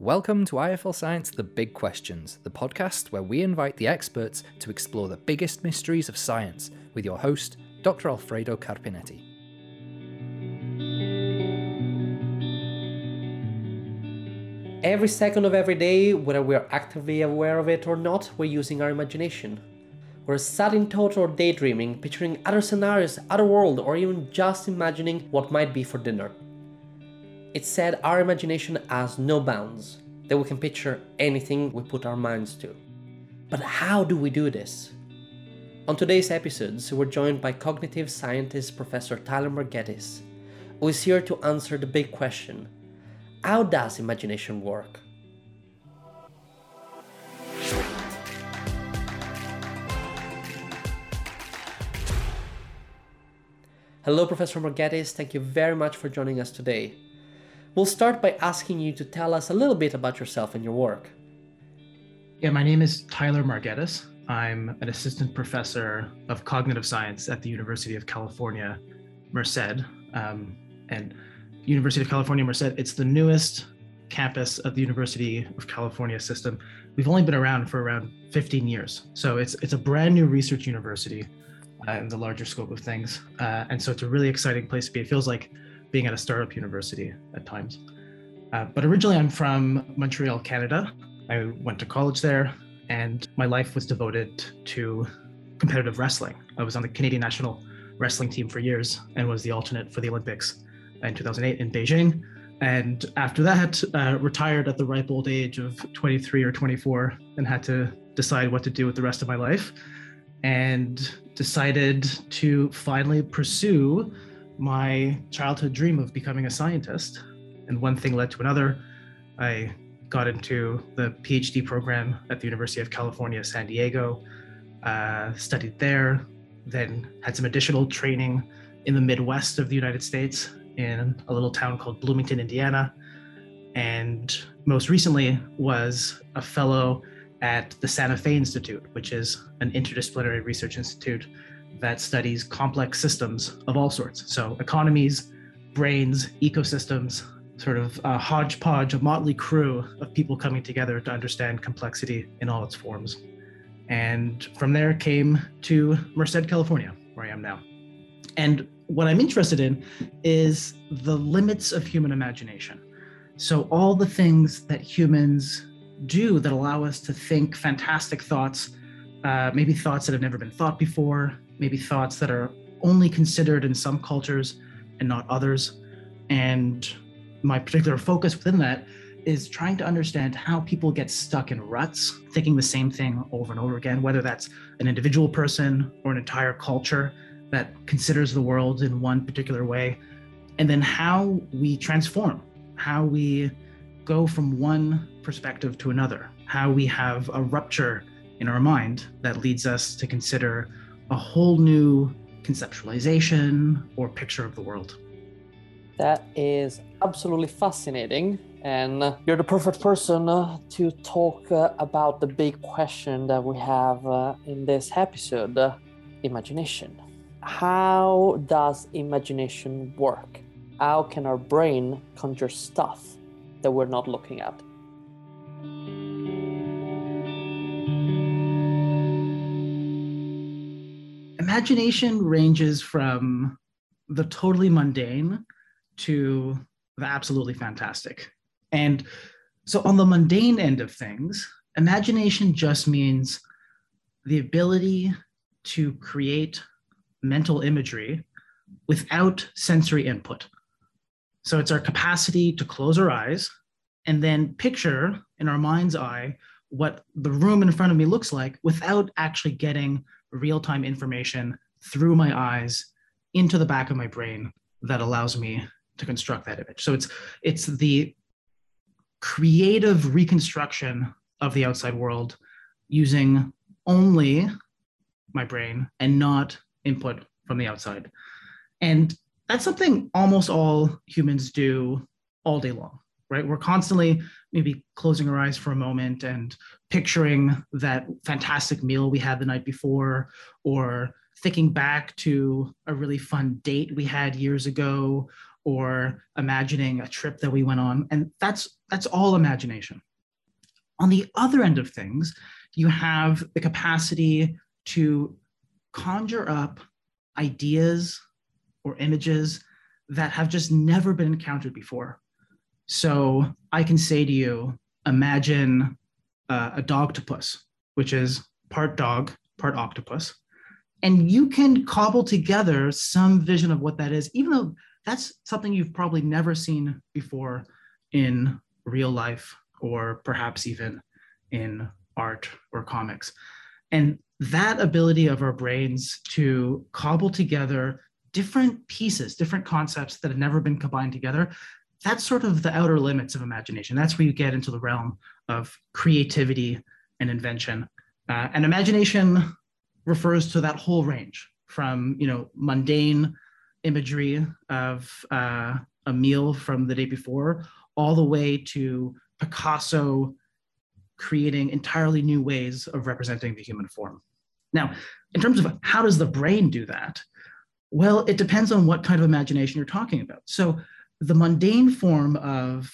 Welcome to IFL Science The Big Questions, the podcast where we invite the experts to explore the biggest mysteries of science with your host, Dr. Alfredo Carpineti. Every second of every day, whether we're actively aware of it or not, we're using our imagination. We're sat in thought or daydreaming, picturing other scenarios, other world, or even just imagining what might be for dinner. It's said our imagination has no bounds, that we can picture anything we put our minds to. But how do we do this? On today's episodes, we're joined by cognitive scientist Professor Tyler Marghetis, who is here to answer the big question how does imagination work? Hello, Professor Marghetis. Thank you very much for joining us today. We'll start by asking you to tell us a little bit about yourself and your work. Yeah, my name is Tyler Marghetis. I'm an assistant professor of cognitive science at the University of California, Merced. Um, and University of California, Merced. It's the newest campus of the University of California system. We've only been around for around 15 years, so it's it's a brand new research university uh, in the larger scope of things, uh, and so it's a really exciting place to be. It feels like being at a startup university at times. Uh, but originally, I'm from Montreal, Canada. I went to college there, and my life was devoted to competitive wrestling. I was on the Canadian national wrestling team for years and was the alternate for the Olympics in 2008 in Beijing. And after that, uh, retired at the ripe old age of 23 or 24 and had to decide what to do with the rest of my life. And decided to finally pursue my childhood dream of becoming a scientist. And one thing led to another. I got into the PhD program at the University of California, San Diego, uh, studied there, then had some additional training in the Midwest of the United States in a little town called Bloomington, Indiana. And most recently was a fellow at the Santa Fe Institute, which is an interdisciplinary research institute that studies complex systems of all sorts. So, economies, brains, ecosystems, sort of a hodgepodge, a motley crew of people coming together to understand complexity in all its forms. And from there came to Merced, California, where I am now. And what I'm interested in is the limits of human imagination. So, all the things that humans do that allow us to think fantastic thoughts, uh, maybe thoughts that have never been thought before, maybe thoughts that are only considered in some cultures and not others. And my particular focus within that is trying to understand how people get stuck in ruts, thinking the same thing over and over again, whether that's an individual person or an entire culture that considers the world in one particular way, and then how we transform, how we go from one perspective to another, how we have a rupture in our mind that leads us to consider a whole new conceptualization or picture of the world. That is absolutely fascinating. And you're the perfect person uh, to talk uh, about the big question that we have uh, in this episode imagination how does imagination work? How can our brain conjure stuff that we're not looking at? Imagination ranges from the totally mundane to the absolutely fantastic. And so, on the mundane end of things, imagination just means the ability to create mental imagery without sensory input. So it's our capacity to close our eyes and then picture in our mind's eye what the room in front of me looks like without actually getting real time information through my eyes into the back of my brain that allows me to construct that image. So it's it's the creative reconstruction of the outside world using only my brain and not input from the outside. And that's something almost all humans do all day long, right? We're constantly maybe closing our eyes for a moment and picturing that fantastic meal we had the night before, or thinking back to a really fun date we had years ago, or imagining a trip that we went on. And that's that's all imagination. On the other end of things, you have the capacity to conjure up ideas or images that have just never been encountered before. So I can say to you, imagine uh, a dogtopus, which is part dog, part octopus. And you can cobble together some vision of what that is, even though that's something you've probably never seen before in real life or perhaps even in art or comics. And that ability of our brains to cobble together different pieces, different concepts that have never been combined together, that's sort of the outer limits of imagination. That's where you get into the realm of creativity and invention. Uh, and imagination refers to that whole range from, you know, mundane imagery of uh, a meal from the day before all the way to Picasso creating entirely new ways of representing the human form. Now, in terms of how does the brain do that? Well, it depends on what kind of imagination you're talking about. So, the mundane form of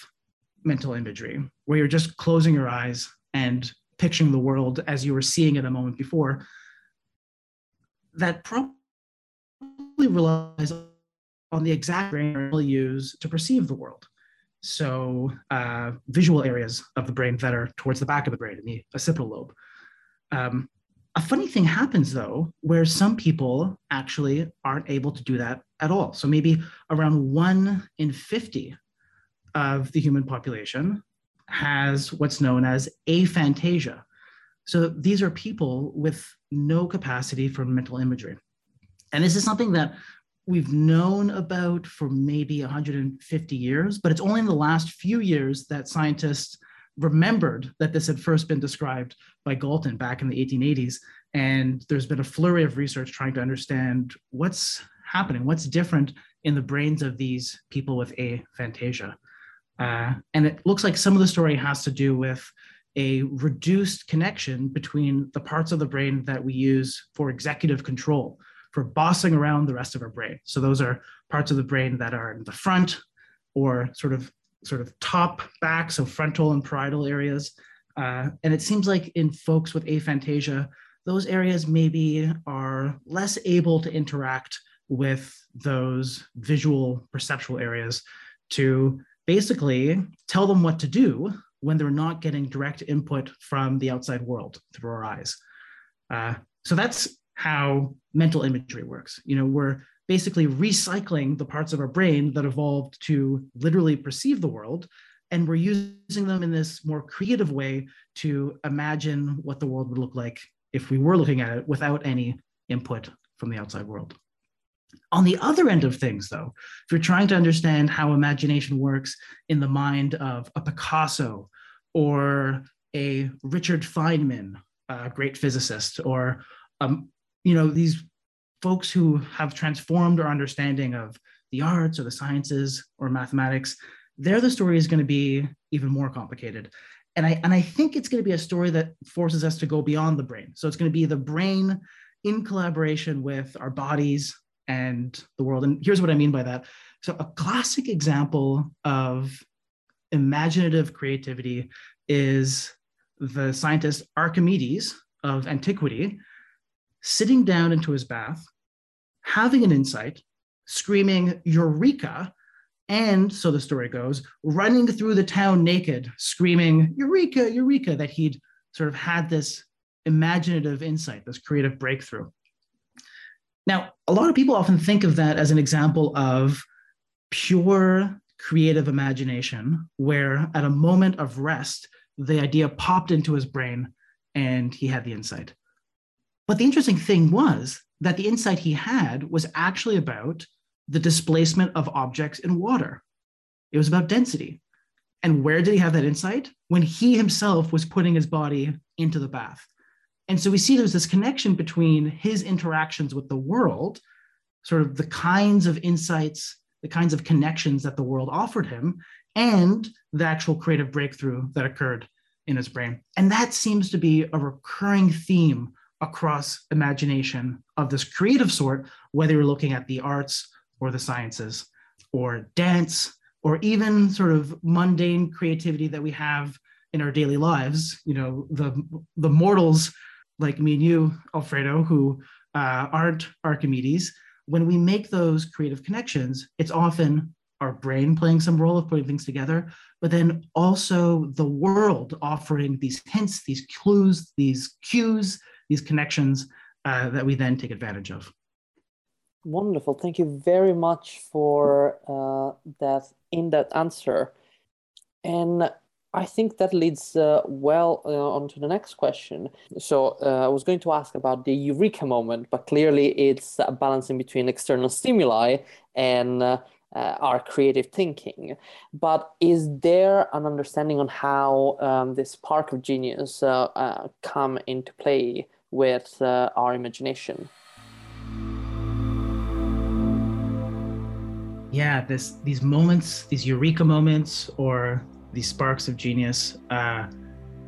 mental imagery, where you're just closing your eyes and picturing the world as you were seeing it a moment before, that probably relies on the exact brain we use to perceive the world. So uh, visual areas of the brain that are towards the back of the brain in the occipital lobe. Um, a funny thing happens though, where some people actually aren't able to do that at all. So maybe around one in 50 of the human population has what's known as aphantasia. So these are people with no capacity for mental imagery. And this is something that we've known about for maybe 150 years, but it's only in the last few years that scientists remembered that this had first been described by Galton back in the 1880s. And there's been a flurry of research trying to understand what's happening, what's different in the brains of these people with aphantasia. Uh, and it looks like some of the story has to do with a reduced connection between the parts of the brain that we use for executive control, for bossing around the rest of our brain. So those are parts of the brain that are in the front or sort of sort of top back, so frontal and parietal areas. Uh, and it seems like in folks with aphantasia, those areas maybe are less able to interact with those visual perceptual areas to basically tell them what to do when they're not getting direct input from the outside world through our eyes. Uh, so that's how mental imagery works. You know, we're basically recycling the parts of our brain that evolved to literally perceive the world, and we're using them in this more creative way to imagine what the world would look like if we were looking at it without any input from the outside world. On the other end of things, though, if you're trying to understand how imagination works in the mind of a Picasso or a Richard Feynman, a great physicist, or um, you know, these folks who have transformed our understanding of the arts or the sciences or mathematics, there the story is going to be even more complicated. And I, and I think it's going to be a story that forces us to go beyond the brain. So it's going to be the brain in collaboration with our bodies and the world. And here's what I mean by that. So, a classic example of imaginative creativity is the scientist Archimedes of antiquity, sitting down into his bath, having an insight, screaming, Eureka! And so the story goes, running through the town naked, screaming, Eureka, Eureka, that he'd sort of had this imaginative insight, this creative breakthrough. Now, a lot of people often think of that as an example of pure creative imagination, where at a moment of rest, the idea popped into his brain and he had the insight. But the interesting thing was that the insight he had was actually about the displacement of objects in water. It was about density. And where did he have that insight? When he himself was putting his body into the bath. And so we see there's this connection between his interactions with the world, sort of the kinds of insights, the kinds of connections that the world offered him, and the actual creative breakthrough that occurred in his brain. And that seems to be a recurring theme across imagination of this creative sort, whether you're looking at the arts or the sciences or dance or even sort of mundane creativity that we have in our daily lives you know the the mortals like me and you alfredo who uh, aren't archimedes when we make those creative connections it's often our brain playing some role of putting things together but then also the world offering these hints these clues these cues these connections uh, that we then take advantage of Wonderful. Thank you very much for uh, that in that answer. And I think that leads uh, well uh, on to the next question. So uh, I was going to ask about the eureka moment, but clearly it's a balancing between external stimuli and uh, uh, our creative thinking. But is there an understanding on how um, this spark of genius uh, come into play with our imagination? yeah, this these moments, these eureka moments, or these sparks of genius, uh,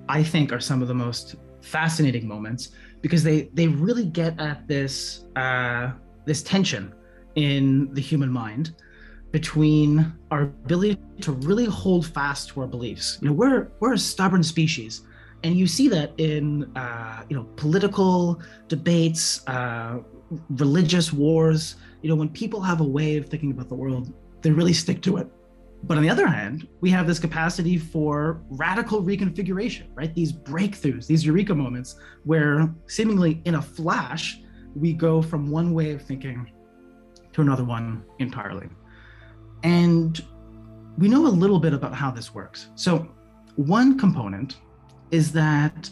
I think are some of the most fascinating moments because they they really get at this uh, this tension in the human mind between our ability to really hold fast to our beliefs. You know, we're we're a stubborn species, and you see that in uh, you know political debates, uh, religious wars you know, when people have a way of thinking about the world, they really stick to it. But on the other hand, we have this capacity for radical reconfiguration, right? These breakthroughs, these eureka moments where seemingly in a flash, we go from one way of thinking to another one entirely. And we know a little bit about how this works. So, one component is that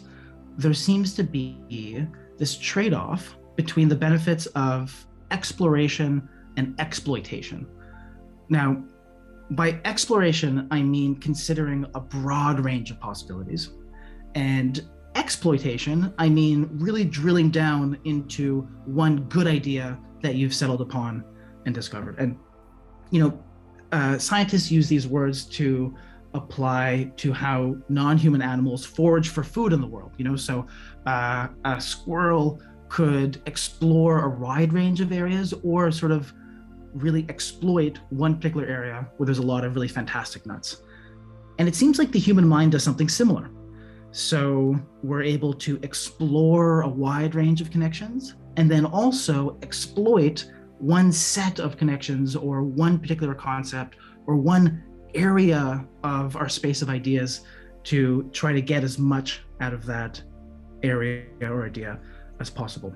there seems to be this trade off between the benefits of exploration and exploitation. Now, by exploration, I mean considering a broad range of possibilities. And exploitation, I mean really drilling down into one good idea that you've settled upon and discovered. And, you know, uh, scientists use these words to apply to how non-human animals forage for food in the world you know so uh, a squirrel could explore a wide range of areas or sort of really exploit one particular area where there's a lot of really fantastic nuts. And it seems like the human mind does something similar. So we're able to explore a wide range of connections and then also exploit one set of connections or one particular concept or one area of our space of ideas to try to get as much out of that area or idea as possible.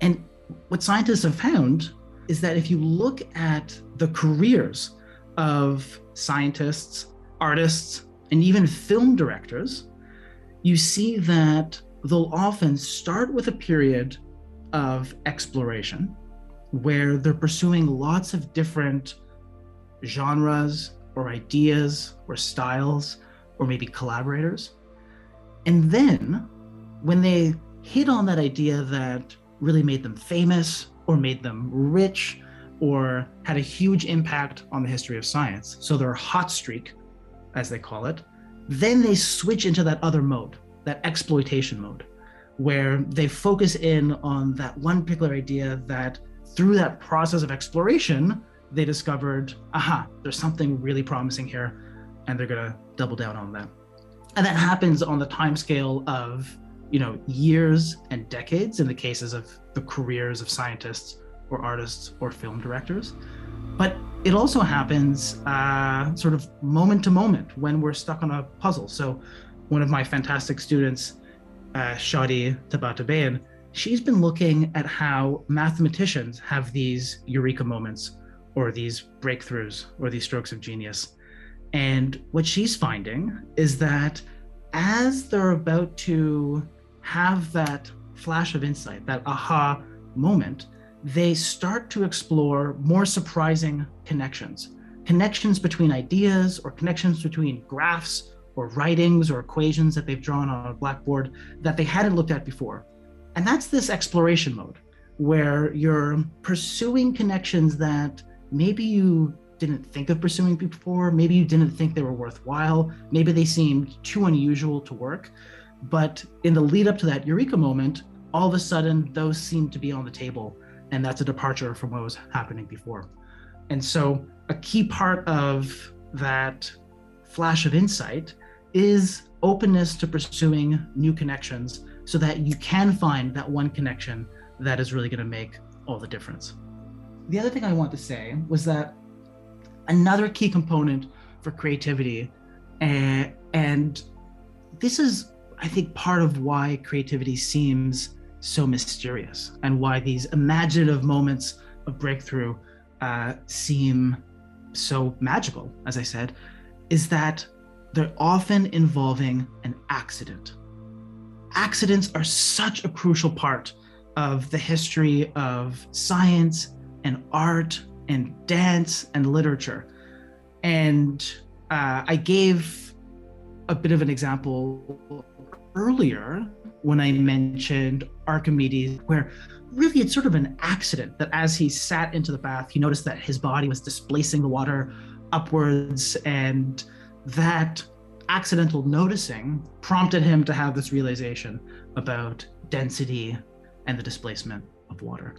And what scientists have found is that if you look at the careers of scientists, artists, and even film directors, you see that they'll often start with a period of exploration where they're pursuing lots of different genres or ideas or styles or maybe collaborators. And then when they hit on that idea that really made them famous or made them rich or had a huge impact on the history of science. So their hot streak, as they call it, then they switch into that other mode, that exploitation mode, where they focus in on that one particular idea that through that process of exploration, they discovered, aha, there's something really promising here, and they're gonna double down on that. And that happens on the time scale of you know years and decades in the cases of the careers of scientists or artists or film directors but it also happens uh, sort of moment to moment when we're stuck on a puzzle so one of my fantastic students uh, shadi tabatabaeian she's been looking at how mathematicians have these eureka moments or these breakthroughs or these strokes of genius and what she's finding is that as they're about to have that flash of insight, that aha moment, they start to explore more surprising connections. Connections between ideas or connections between graphs or writings or equations that they've drawn on a blackboard that they hadn't looked at before. And that's this exploration mode where you're pursuing connections that maybe you didn't think of pursuing before, maybe you didn't think they were worthwhile, maybe they seemed too unusual to work. But in the lead up to that Eureka moment, all of a sudden those seem to be on the table. And that's a departure from what was happening before. And so a key part of that flash of insight is openness to pursuing new connections so that you can find that one connection that is really going to make all the difference. The other thing I want to say was that another key component for creativity, and, eh, and this is, I think, part of why creativity seems so mysterious and why these imaginative moments of breakthrough uh, seem so magical, as I said, is that they're often involving an accident. Accidents are such a crucial part of the history of science and art and dance and literature. And uh, I gave a bit of an example earlier when I mentioned Archimedes, where really it's sort of an accident that as he sat into the bath, he noticed that his body was displacing the water upwards, and that accidental noticing prompted him to have this realization about density and the displacement of water.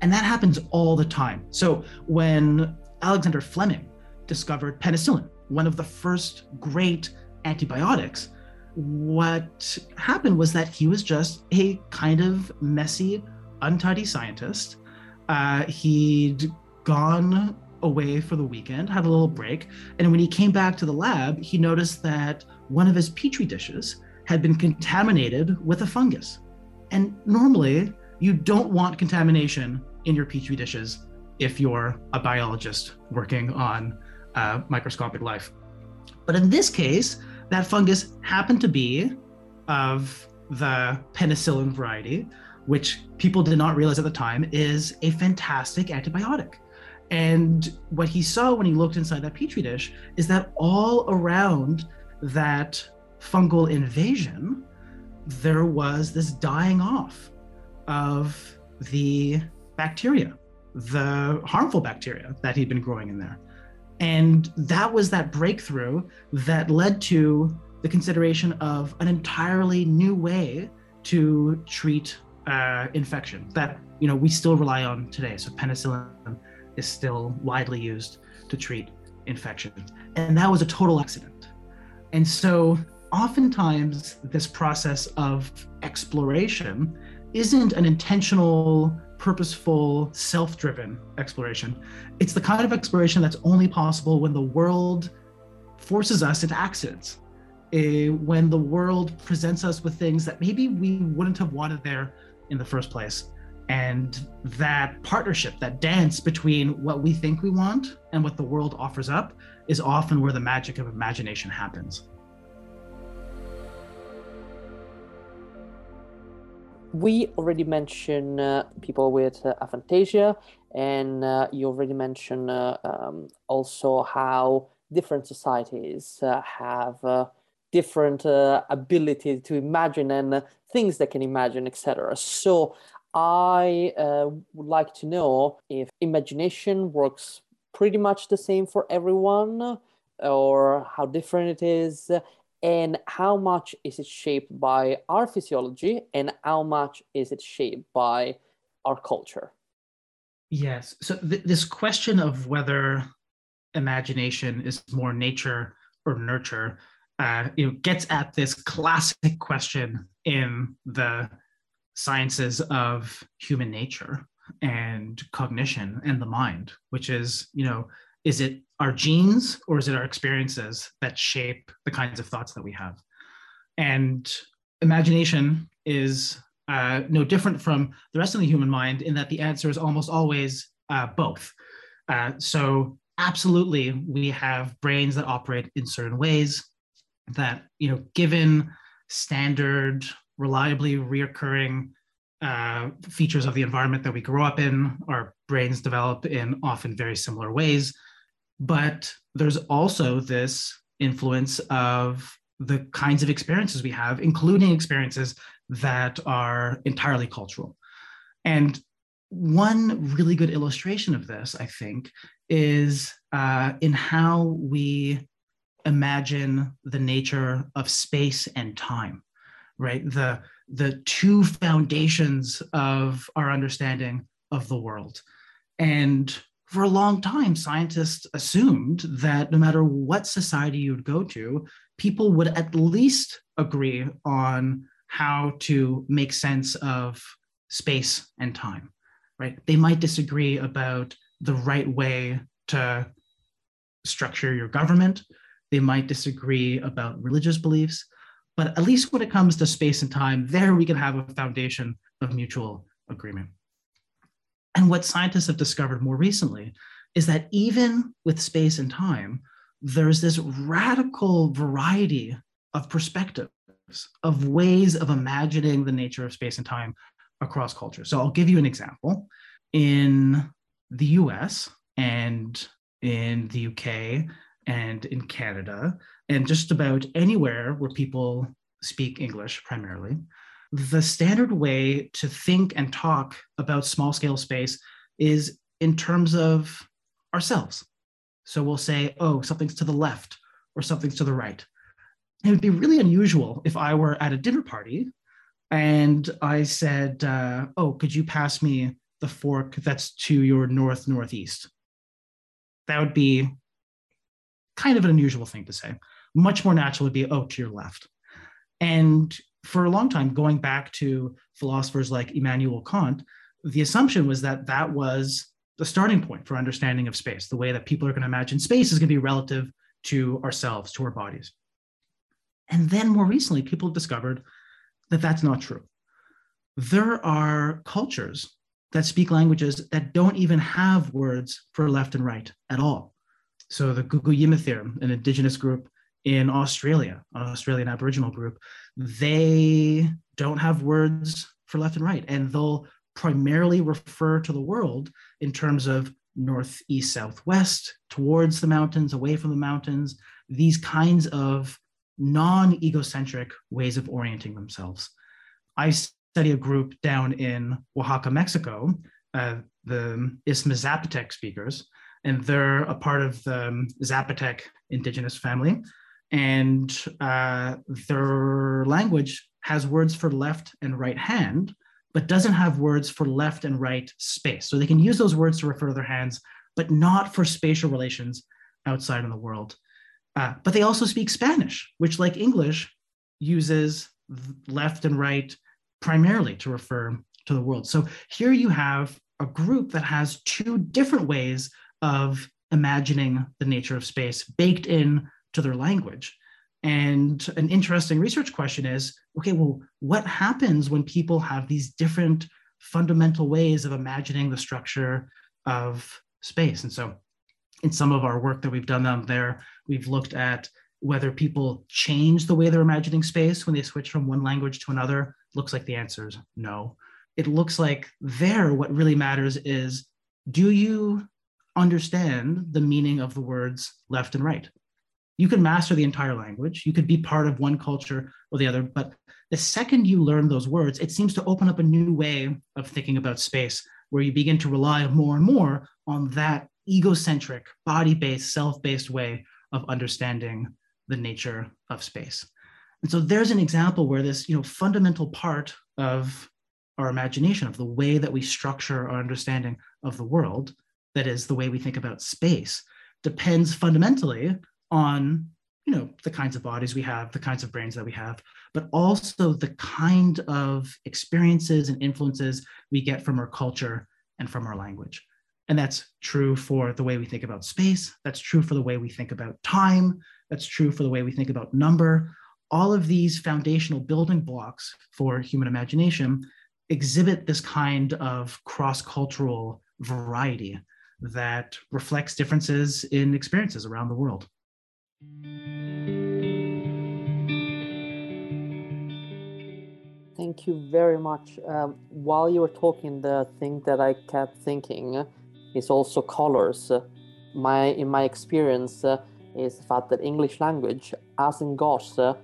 And that happens all the time. So when Alexander Fleming discovered penicillin, one of the first great antibiotics, what happened was that he was just a kind of messy, untidy scientist. Uh, he'd gone away for the weekend, had a little break, and when he came back to the lab, he noticed that one of his petri dishes had been contaminated with a fungus. And normally, you don't want contamination in your petri dishes if you're a biologist working on uh, microscopic life. But in this case, that fungus happened to be of the penicillin variety, which people did not realize at the time is a fantastic antibiotic. And what he saw when he looked inside that petri dish is that all around that fungal invasion, there was this dying off of the bacteria, the harmful bacteria that he'd been growing in there. And that was that breakthrough that led to the consideration of an entirely new way to treat uh, infection that you know we still rely on today. So penicillin is still widely used to treat infection, and that was a total accident. And so oftentimes this process of exploration isn't an intentional purposeful, self driven exploration. It's the kind of exploration that's only possible when the world forces us into accidents, uh, when the world presents us with things that maybe we wouldn't have wanted there in the first place. And that partnership, that dance between what we think we want and what the world offers up, is often where the magic of imagination happens. We already mentioned uh, people with uh, aphantasia, and uh, you already mentioned uh, um, also how different societies uh, have uh, different ability to imagine and things they can imagine, etc. So I would like to know if imagination works pretty much the same for everyone or how different it is and how much is it shaped by our physiology and how much is it shaped by our culture? Yes. So th- this question of whether imagination is more nature or nurture uh, you know gets at this classic question in the sciences of human nature and cognition and the mind which is you know is it our genes or is it our experiences that shape the kinds of thoughts that we have? And imagination is uh, no different from the rest of the human mind in that the answer is almost always uh, both. Uh, so absolutely, we have brains that operate in certain ways that, you know, given standard, reliably reoccurring uh, features of the environment that we grow up in, our brains develop in often very similar ways. But there's also this influence of the kinds of experiences we have, including experiences that are entirely cultural. And one really good illustration of this, I think, is uh, in how we imagine the nature of space and time, right? The, the two foundations of our understanding of the world. And for a long time, scientists assumed that no matter what society you'd go to, people would at least agree on how to make sense of space and time, right? They might disagree about the right way to structure your government. They might disagree about religious beliefs, but at least when it comes to space and time, there we can have a foundation of mutual agreement. And what scientists have discovered more recently is that even with space and time, there's this radical variety of perspectives, of ways of imagining the nature of space and time across cultures. So I'll give you an example. In the US and in the UK and in Canada, and just about anywhere where people speak English primarily, the standard way to think and talk about small scale space is in terms of ourselves. So we'll say, oh, something's to the left or something's to the right. It would be really unusual if I were at a dinner party and I said, uh, oh, could you pass me the fork that's to your north northeast? That would be kind of an unusual thing to say. Much more natural would be, oh, to your left. And for a long time, going back to philosophers like Immanuel Kant, the assumption was that that was the starting point for understanding of space. The way that people are going to imagine space is going to be relative to ourselves, to our bodies. And then more recently, people have discovered that that's not true. There are cultures that speak languages that don't even have words for left and right at all. So the Guugu Yimithirr, an indigenous group in Australia, an Australian Aboriginal group, they don't have words for left and right, and they'll primarily refer to the world in terms of north, east, south, west, towards the mountains, away from the mountains, these kinds of non egocentric ways of orienting themselves. I study a group down in Oaxaca, Mexico, uh, the Isthmus Zapotec speakers, and they're a part of the Zapotec indigenous family and uh, their language has words for left and right hand, but doesn't have words for left and right space. So they can use those words to refer to their hands, but not for spatial relations outside in the world. Uh, but they also speak Spanish, which, like English, uses left and right primarily to refer to the world. So here you have a group that has two different ways of imagining the nature of space baked in to their language. And an interesting research question is okay, well, what happens when people have these different fundamental ways of imagining the structure of space? And so, in some of our work that we've done down there, we've looked at whether people change the way they're imagining space when they switch from one language to another. Looks like the answer is no. It looks like there, what really matters is do you understand the meaning of the words left and right? You can master the entire language. You could be part of one culture or the other but the second you learn those words it seems to open up a new way of thinking about space where you begin to rely more and more on that egocentric body-based self-based way of understanding the nature of space. And so there's an example where this you know fundamental part of our imagination of the way that we structure our understanding of the world that is the way we think about space depends fundamentally on you know the kinds of bodies we have the kinds of brains that we have but also the kind of experiences and influences we get from our culture and from our language. And that's true for the way we think about space. That's true for the way we think about time. That's true for the way we think about number. All of these foundational building blocks for human imagination exhibit this kind of cross-cultural variety that reflects differences in experiences around the world Thank you very much. Um, while you were talking, the thing that I kept thinking is also colors. My in my experience uh, is the fact that English language hasn't got uh,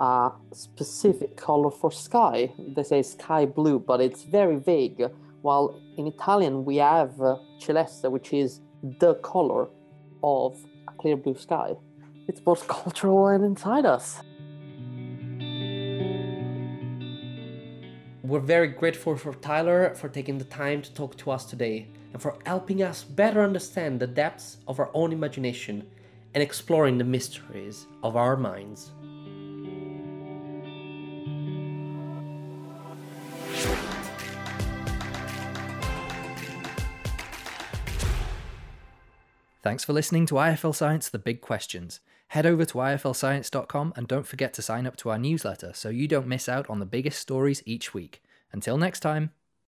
a specific color for sky. They say sky blue, but it's very vague. While in Italian we have uh, celeste, which is the color of a clear blue sky. It's both cultural and inside us. We're very grateful for Tyler for taking the time to talk to us today. and for helping us better understand the depths of our own imagination and exploring the mysteries of our minds. Thanks for listening to IFL Science The Big Questions. Head over to iflscience.com and don't forget to sign up to our newsletter so you don't miss out on the biggest stories each week. Until next time.